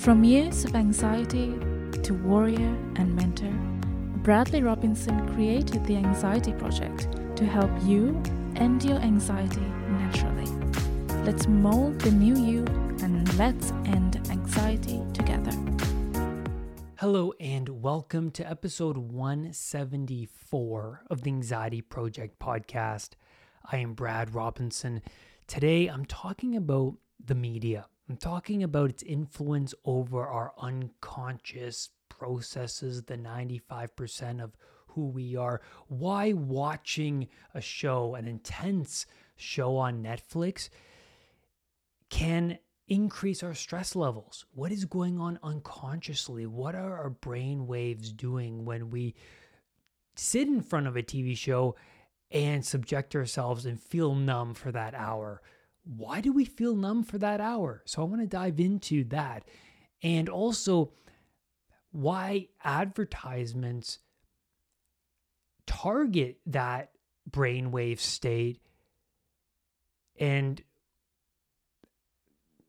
From years of anxiety to warrior and mentor, Bradley Robinson created the Anxiety Project to help you end your anxiety naturally. Let's mold the new you and let's end anxiety together. Hello, and welcome to episode 174 of the Anxiety Project podcast. I am Brad Robinson. Today, I'm talking about the media. I'm talking about its influence over our unconscious processes, the 95% of who we are. Why watching a show, an intense show on Netflix, can increase our stress levels. What is going on unconsciously? What are our brain waves doing when we sit in front of a TV show and subject ourselves and feel numb for that hour? Why do we feel numb for that hour? So I want to dive into that. And also, why advertisements target that brainwave state and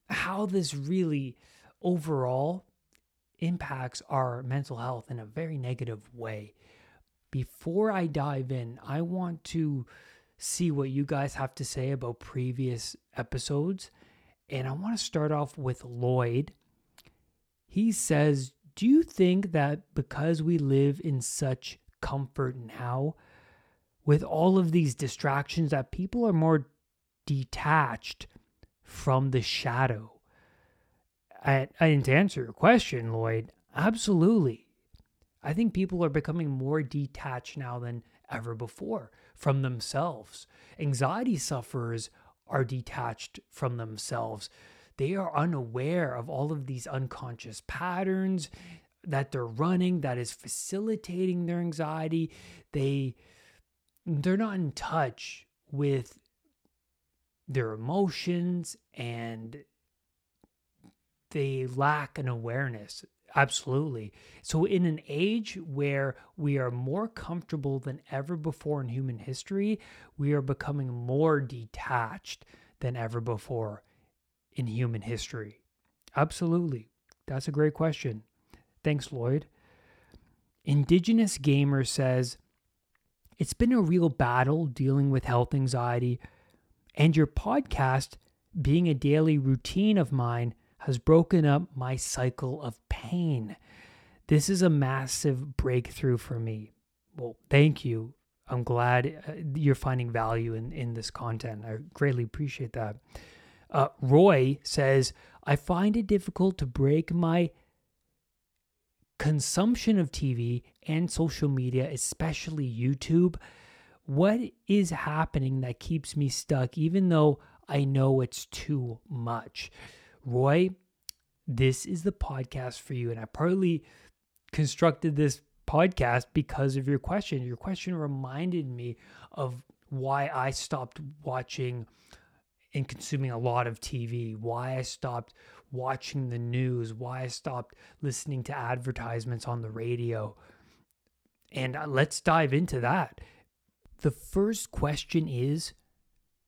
how this really overall impacts our mental health in a very negative way. Before I dive in, I want to see what you guys have to say about previous episodes. And I want to start off with Lloyd. He says, Do you think that because we live in such comfort now, with all of these distractions, that people are more detached from the shadow. I, and to answer your question, Lloyd, absolutely. I think people are becoming more detached now than ever before from themselves. Anxiety sufferers are detached from themselves. They are unaware of all of these unconscious patterns that they're running that is facilitating their anxiety. They they're not in touch with their emotions and they lack an awareness. Absolutely. So, in an age where we are more comfortable than ever before in human history, we are becoming more detached than ever before in human history. Absolutely. That's a great question. Thanks, Lloyd. Indigenous Gamer says, It's been a real battle dealing with health anxiety and your podcast, being a daily routine of mine, has broken up my cycle of pain. This is a massive breakthrough for me. Well, thank you. I'm glad uh, you're finding value in, in this content. I greatly appreciate that. Uh, Roy says, I find it difficult to break my consumption of TV and social media, especially YouTube what is happening that keeps me stuck, even though I know it's too much? Roy, this is the podcast for you. And I partly constructed this podcast because of your question. Your question reminded me of why I stopped watching and consuming a lot of TV, why I stopped watching the news, why I stopped listening to advertisements on the radio. And uh, let's dive into that. The first question is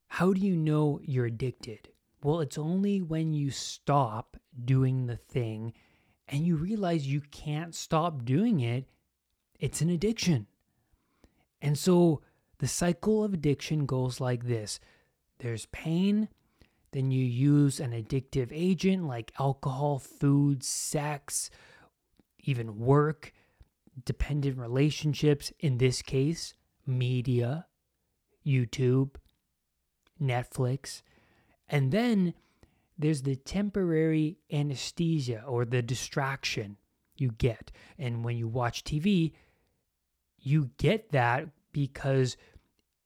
how do you know you're addicted? Well, it's only when you stop doing the thing and you realize you can't stop doing it, it's an addiction. And so the cycle of addiction goes like this there's pain, then you use an addictive agent like alcohol, food, sex, even work, dependent relationships. In this case, media, YouTube, Netflix. And then there's the temporary anesthesia or the distraction you get. And when you watch TV, you get that because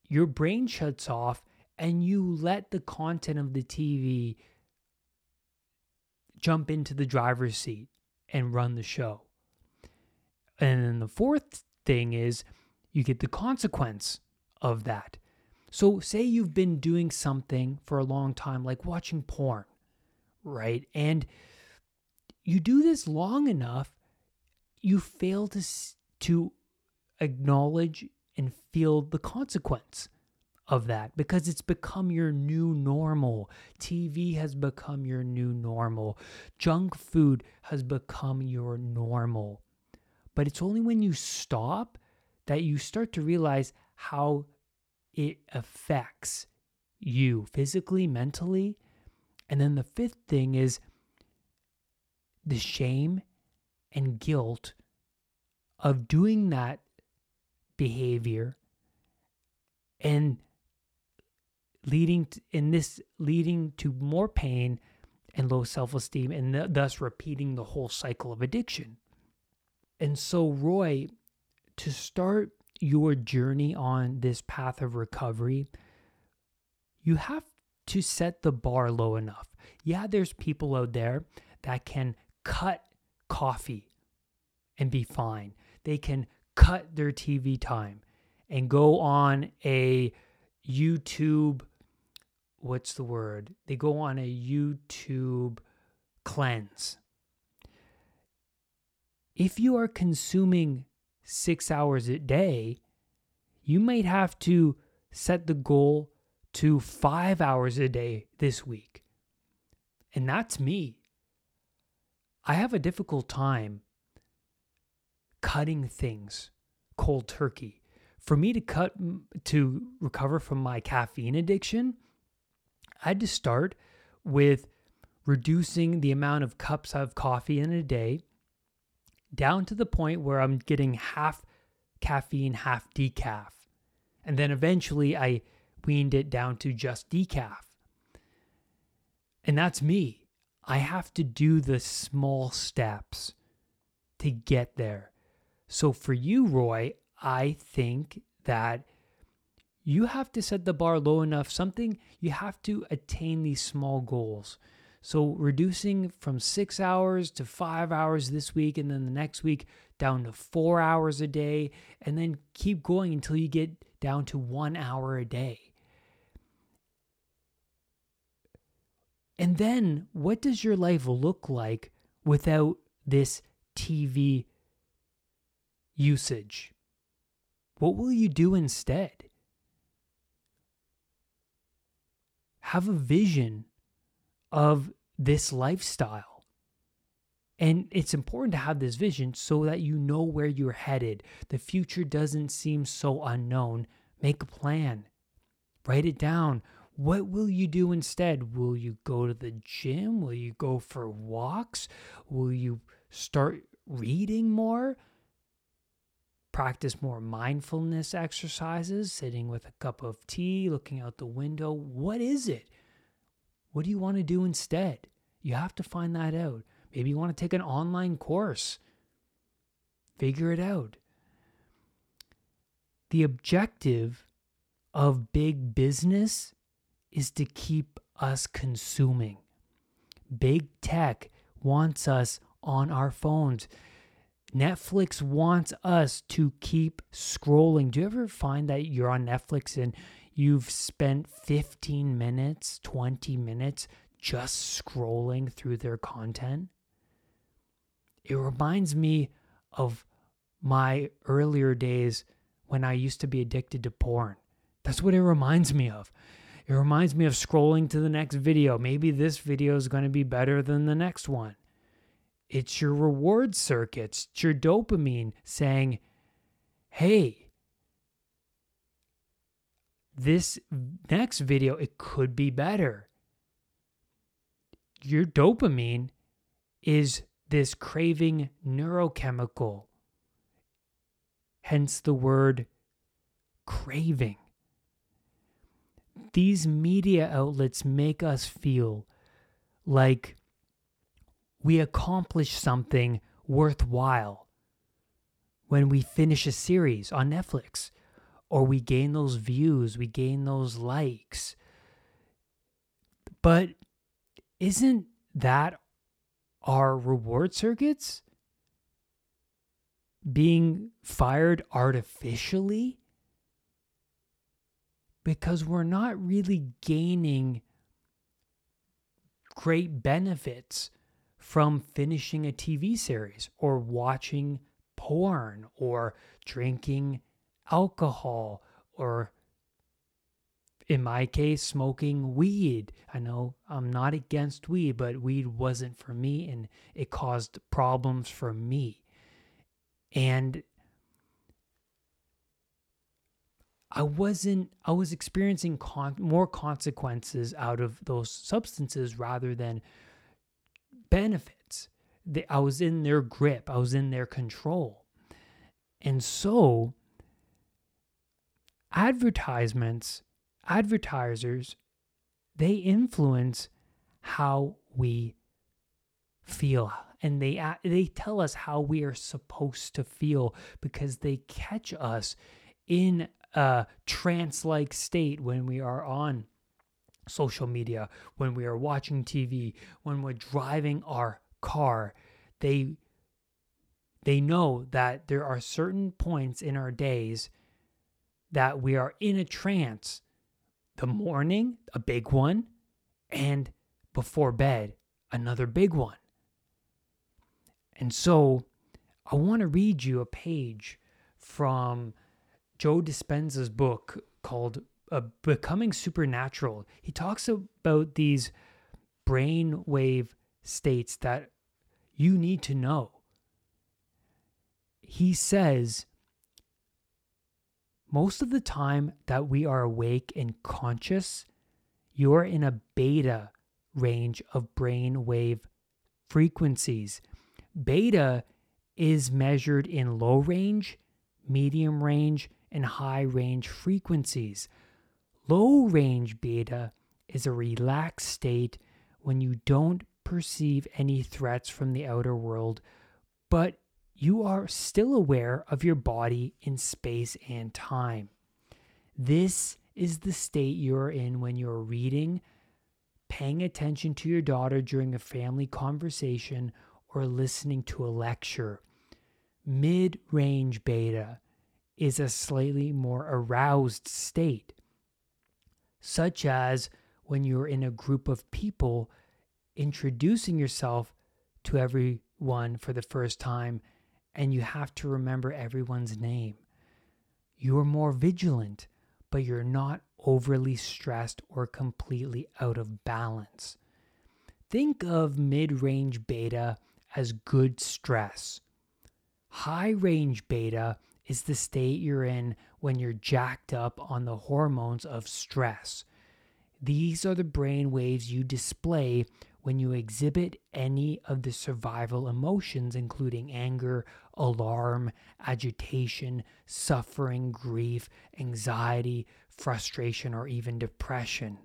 your brain shuts off and you let the content of the TV jump into the driver's seat and run the show. And then the fourth thing is you get the consequence of that. So, say you've been doing something for a long time, like watching porn, right? And you do this long enough, you fail to, to acknowledge and feel the consequence of that because it's become your new normal. TV has become your new normal. Junk food has become your normal. But it's only when you stop that you start to realize how it affects you physically, mentally. And then the fifth thing is the shame and guilt of doing that behavior and leading to, in this leading to more pain and low self-esteem and th- thus repeating the whole cycle of addiction. And so Roy to start your journey on this path of recovery, you have to set the bar low enough. Yeah, there's people out there that can cut coffee and be fine. They can cut their TV time and go on a YouTube what's the word? They go on a YouTube cleanse. If you are consuming six hours a day, you might have to set the goal to five hours a day this week. And that's me. I have a difficult time cutting things cold turkey. For me to cut to recover from my caffeine addiction, I had to start with reducing the amount of cups of coffee in a day down to the point where I'm getting half caffeine, half decaf. And then eventually I weaned it down to just decaf. And that's me. I have to do the small steps to get there. So for you, Roy, I think that you have to set the bar low enough, something you have to attain these small goals. So reducing from six hours to five hours this week, and then the next week down to four hours a day, and then keep going until you get down to one hour a day. And then what does your life look like without this TV usage? What will you do instead? Have a vision of this lifestyle. And it's important to have this vision so that you know where you're headed. The future doesn't seem so unknown. Make a plan, write it down. What will you do instead? Will you go to the gym? Will you go for walks? Will you start reading more? Practice more mindfulness exercises, sitting with a cup of tea, looking out the window. What is it? What do you want to do instead? You have to find that out. Maybe you want to take an online course. Figure it out. The objective of big business is to keep us consuming. Big tech wants us on our phones. Netflix wants us to keep scrolling. Do you ever find that you're on Netflix and you've spent 15 minutes, 20 minutes just scrolling through their content. It reminds me of my earlier days when I used to be addicted to porn. That's what it reminds me of. It reminds me of scrolling to the next video. Maybe this video is going to be better than the next one. It's your reward circuits, it's your dopamine saying, hey, this next video, it could be better. Your dopamine is this craving neurochemical, hence the word craving. These media outlets make us feel like we accomplish something worthwhile when we finish a series on Netflix or we gain those views, we gain those likes. But isn't that our reward circuits being fired artificially? Because we're not really gaining great benefits from finishing a TV series or watching porn or drinking alcohol or in my case, smoking weed. I know I'm not against weed, but weed wasn't for me and it caused problems for me. And I wasn't, I was experiencing con- more consequences out of those substances rather than benefits. I was in their grip, I was in their control. And so, advertisements, advertisers, they influence how we feel and they they tell us how we are supposed to feel because they catch us in a trance like state when we are on social media, when we are watching TV, when we're driving our car. They they know that there are certain points in our days that we are in a trance. The morning, a big one, and before bed, another big one. And so I want to read you a page from Joe Dispenza's book called uh, Becoming Supernatural. He talks about these brain wave states that you need to know. He says most of the time that we are awake and conscious, you're in a beta range of brain wave frequencies. Beta is measured in low range, medium range, and high range frequencies. Low range beta is a relaxed state when you don't perceive any threats from the outer world, but you are still aware of your body in space and time. This is the state you're in when you're reading, paying attention to your daughter during a family conversation, or listening to a lecture. Mid range beta is a slightly more aroused state, such as when you're in a group of people introducing yourself to everyone for the first time and you have to remember everyone's name. You're more vigilant, but you're not overly stressed or completely out of balance. Think of mid range beta as good stress. High range beta is the state you're in when you're jacked up on the hormones of stress. These are the brain waves you display when you exhibit any of the survival emotions, including anger, alarm, agitation, suffering, grief, anxiety, frustration, or even depression.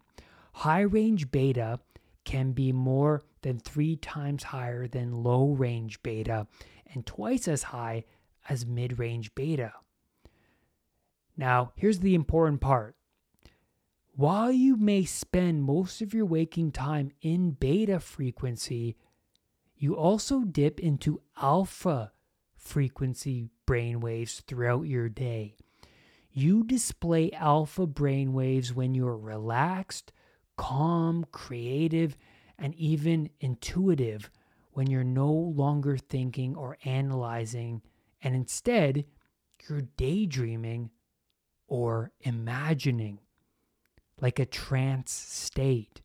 High range beta can be more than three times higher than low range beta and twice as high as mid range beta. Now, here's the important part while you may spend most of your waking time in beta frequency, you also dip into alpha frequency brainwaves throughout your day. You display alpha brainwaves when you're relaxed, calm, creative, and even intuitive when you're no longer thinking or analyzing, and instead you're daydreaming or imagining like a trance state.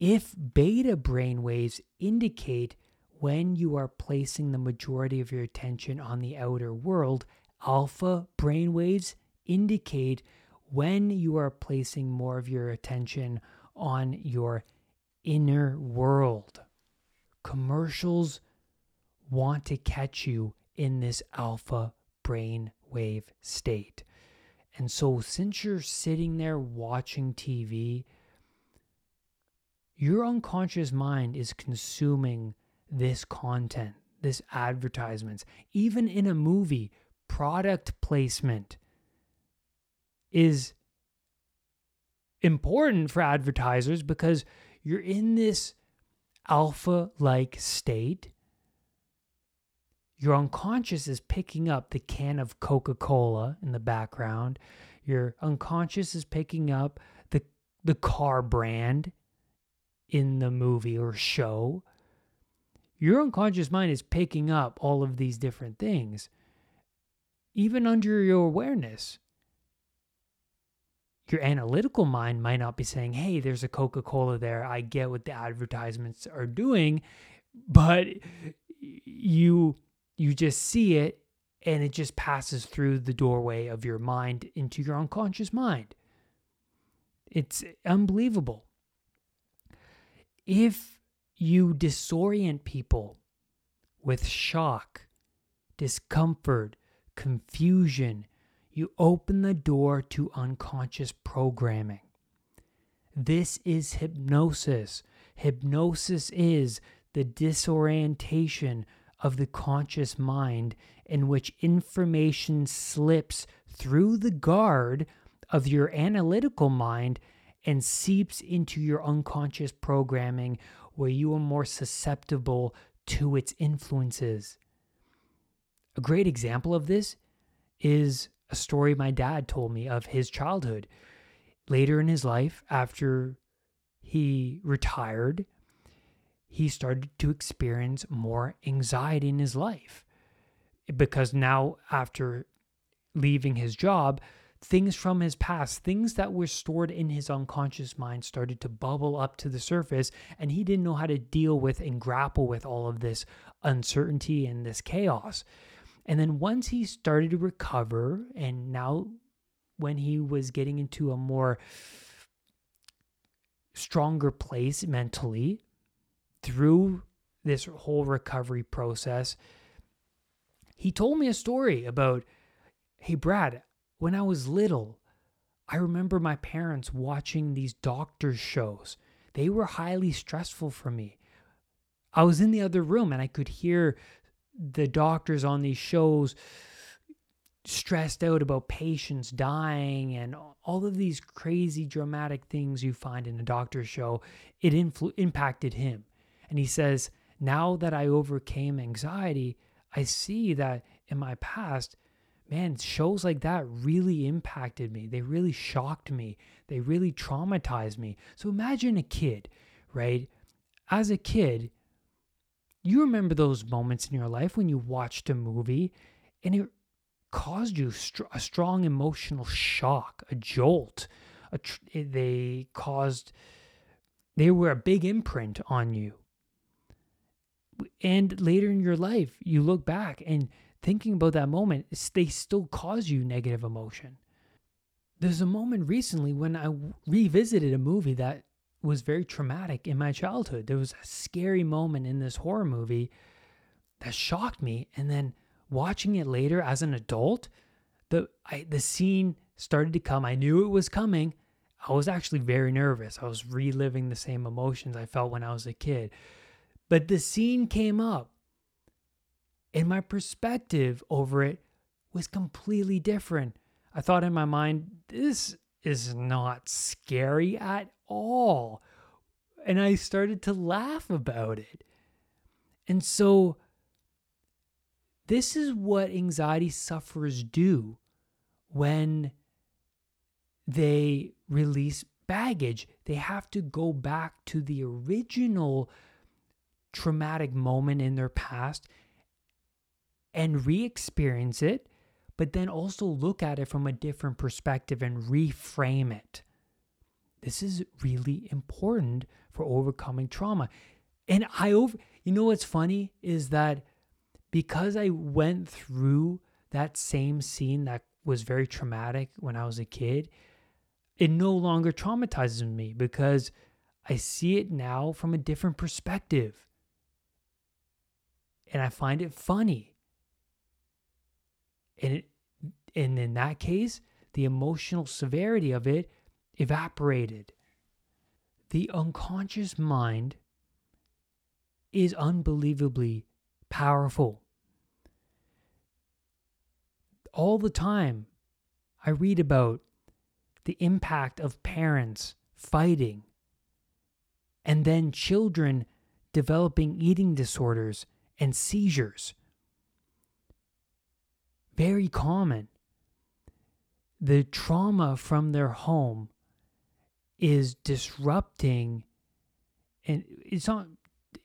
If beta brainwaves indicate when you are placing the majority of your attention on the outer world, alpha brainwaves indicate when you are placing more of your attention on your inner world. Commercials want to catch you in this alpha brainwave state. And so, since you're sitting there watching TV, your unconscious mind is consuming this content, this advertisements. Even in a movie, product placement is important for advertisers because you're in this alpha like state. Your unconscious is picking up the can of Coca Cola in the background. Your unconscious is picking up the, the car brand in the movie or show. Your unconscious mind is picking up all of these different things, even under your awareness. your analytical mind might not be saying, hey, there's a Coca Cola there. I get what the advertisements are doing, but you you just see it and it just passes through the doorway of your mind into your unconscious mind. It's unbelievable. If you disorient people with shock, discomfort, confusion, you open the door to unconscious programming. This is hypnosis. Hypnosis is the disorientation of the conscious mind in which information slips through the guard of your analytical mind and seeps into your unconscious programming where you are more susceptible to its influences. A great example of this is a story my dad told me of his childhood. Later in his life, after he retired, he started to experience more anxiety in his life because now, after leaving his job, things from his past, things that were stored in his unconscious mind, started to bubble up to the surface, and he didn't know how to deal with and grapple with all of this uncertainty and this chaos. And then once he started to recover, and now when he was getting into a more stronger place mentally, through this whole recovery process, he told me a story about hey, Brad, when I was little, I remember my parents watching these doctor's shows. They were highly stressful for me. I was in the other room and I could hear the doctors on these shows stressed out about patients dying and all of these crazy dramatic things you find in a doctor's show it influ- impacted him and he says, Now that I overcame anxiety, I see that in my past, man, shows like that really impacted me. They really shocked me. They really traumatized me. So imagine a kid, right? As a kid, you remember those moments in your life when you watched a movie and it caused you a strong emotional shock, a jolt. A tr- they caused, they were a big imprint on you and later in your life, you look back and thinking about that moment, they still cause you negative emotion. There's a moment recently when I revisited a movie that was very traumatic in my childhood. There was a scary moment in this horror movie that shocked me, and then watching it later as an adult, the I, the scene started to come. I knew it was coming. I was actually very nervous. I was reliving the same emotions I felt when I was a kid. But the scene came up, and my perspective over it was completely different. I thought in my mind, this is not scary at all. And I started to laugh about it. And so, this is what anxiety sufferers do when they release baggage. They have to go back to the original traumatic moment in their past and re experience it, but then also look at it from a different perspective and reframe it. This is really important for overcoming trauma. And I over, you know what's funny is that because I went through that same scene that was very traumatic when I was a kid, it no longer traumatizes me because I see it now from a different perspective and I find it funny. And it, and in that case, the emotional severity of it evaporated. The unconscious mind is unbelievably powerful. All the time, I read about the impact of parents fighting and then children developing eating disorders and seizures. Very common. The trauma from their home is disrupting, and it's not,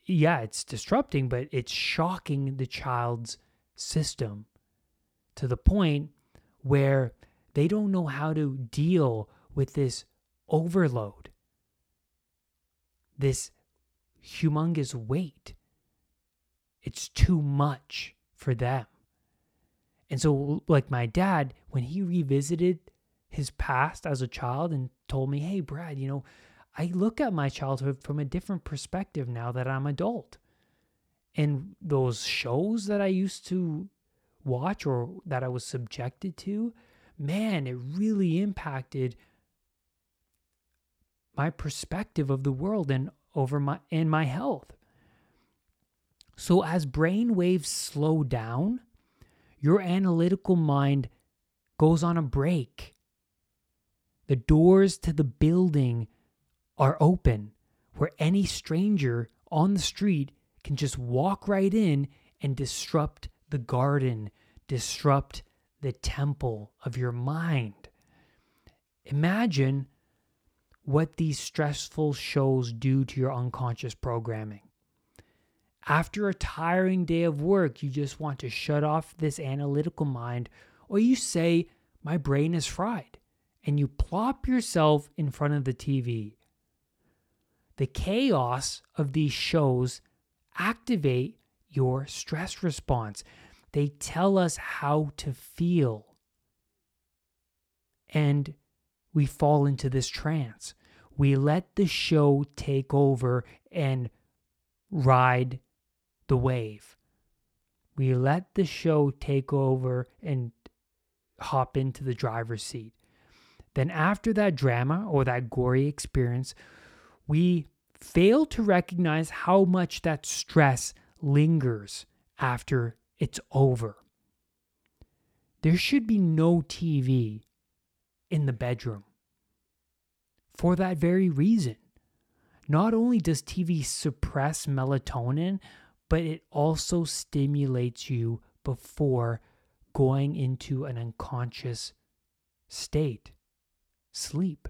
yeah, it's disrupting, but it's shocking the child's system to the point where they don't know how to deal with this overload, this humongous weight. It's too much for them. And so, like my dad, when he revisited his past as a child and told me, hey, Brad, you know, I look at my childhood from a different perspective now that I'm adult. And those shows that I used to watch or that I was subjected to, man, it really impacted my perspective of the world and over my and my health. So as brain waves slow down, your analytical mind goes on a break. The doors to the building are open where any stranger on the street can just walk right in and disrupt the garden, disrupt the temple of your mind. Imagine what these stressful shows do to your unconscious programming. After a tiring day of work, you just want to shut off this analytical mind, or you say, My brain is fried, and you plop yourself in front of the TV. The chaos of these shows activate your stress response. They tell us how to feel. And we fall into this trance. We let the show take over and ride the wave. We let the show take over and hop into the driver's seat. Then, after that drama or that gory experience, we fail to recognize how much that stress lingers after it's over. There should be no TV in the bedroom for that very reason. Not only does TV suppress melatonin, but it also stimulates you before going into an unconscious state, sleep.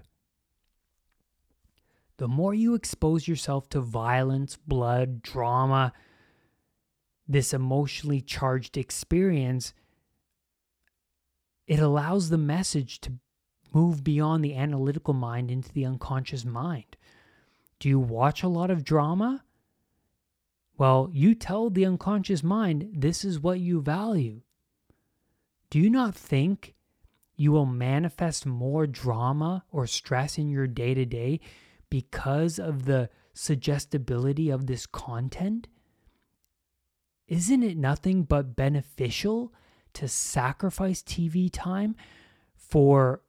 The more you expose yourself to violence, blood, drama, this emotionally charged experience, it allows the message to move beyond the analytical mind into the unconscious mind. Do you watch a lot of drama? Well, you tell the unconscious mind this is what you value. Do you not think you will manifest more drama or stress in your day to day because of the suggestibility of this content? Isn't it nothing but beneficial to sacrifice TV time for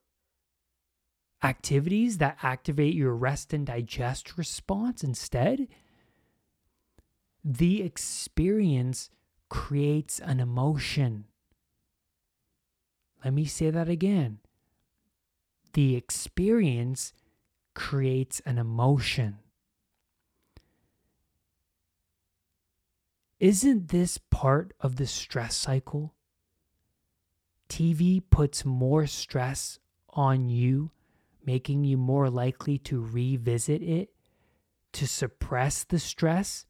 activities that activate your rest and digest response instead? The experience creates an emotion. Let me say that again. The experience creates an emotion. Isn't this part of the stress cycle? TV puts more stress on you, making you more likely to revisit it, to suppress the stress,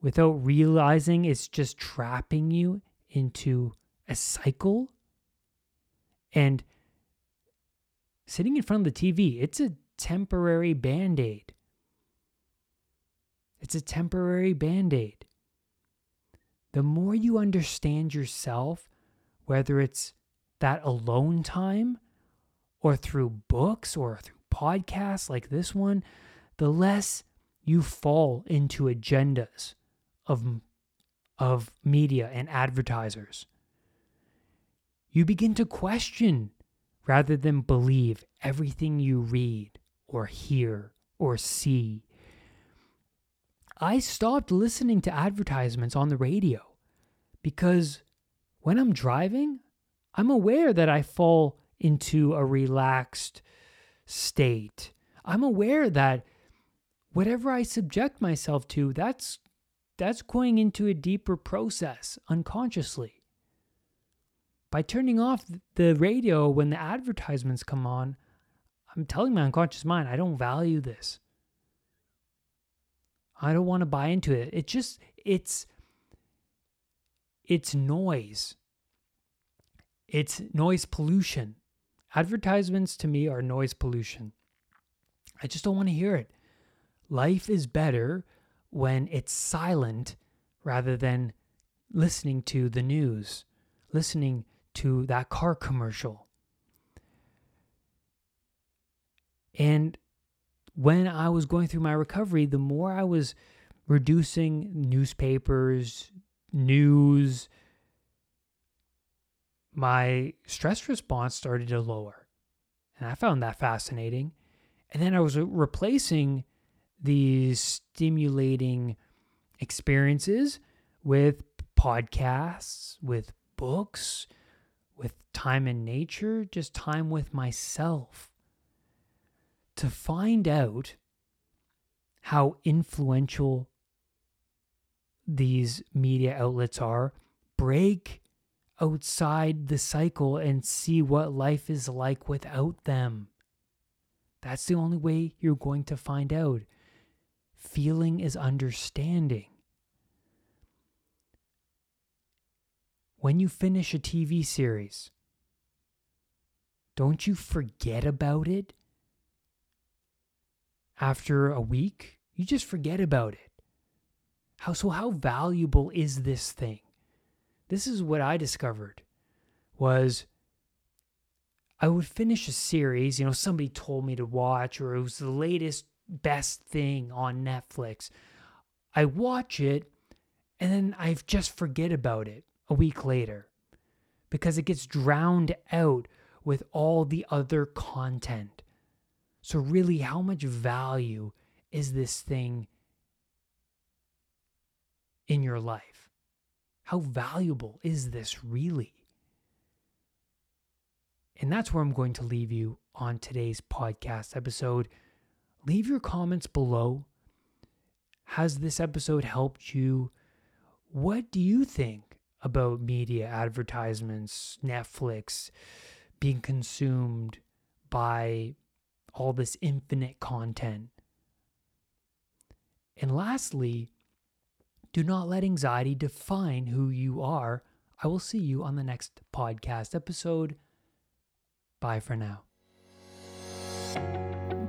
without realizing it's just trapping you into a cycle. And sitting in front of the TV, it's a temporary band aid. It's a temporary band aid. The more you understand yourself, whether it's that alone time or through books or through podcasts like this one, the less you fall into agendas of, of media and advertisers. You begin to question rather than believe everything you read or hear or see. I stopped listening to advertisements on the radio because when I'm driving, I'm aware that I fall into a relaxed state. I'm aware that whatever I subject myself to, that's that's going into a deeper process unconsciously. By turning off the radio when the advertisements come on, I'm telling my unconscious mind, I don't value this. I don't want to buy into it. It just it's it's noise. It's noise pollution. Advertisements to me are noise pollution. I just don't want to hear it. Life is better when it's silent rather than listening to the news, listening to that car commercial. And when I was going through my recovery, the more I was reducing newspapers, news, my stress response started to lower. And I found that fascinating. And then I was replacing these stimulating experiences with podcasts, with books, with time in nature, just time with myself to find out how influential these media outlets are, break outside the cycle and see what life is like without them. That's the only way you're going to find out. Feeling is understanding. When you finish a TV series, don't you forget about it after a week? You just forget about it. How so how valuable is this thing? This is what I discovered was I would finish a series, you know, somebody told me to watch or it was the latest best thing on Netflix. I watch it and then I just forget about it a week later because it gets drowned out with all the other content. So, really, how much value is this thing in your life? How valuable is this really? And that's where I'm going to leave you on today's podcast episode. Leave your comments below. Has this episode helped you? What do you think about media advertisements, Netflix being consumed by all this infinite content? And lastly, do not let anxiety define who you are. I will see you on the next podcast episode. Bye for now.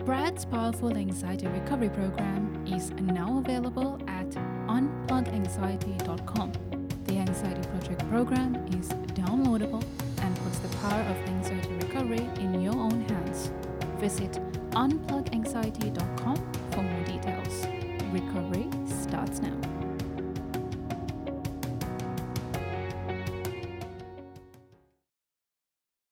Brad's Powerful Anxiety Recovery Program is now available at unpluganxiety.com. The Anxiety Project program is downloadable and puts the power of anxiety recovery in your own hands. Visit unpluganxiety.com for more details. Recovery starts now.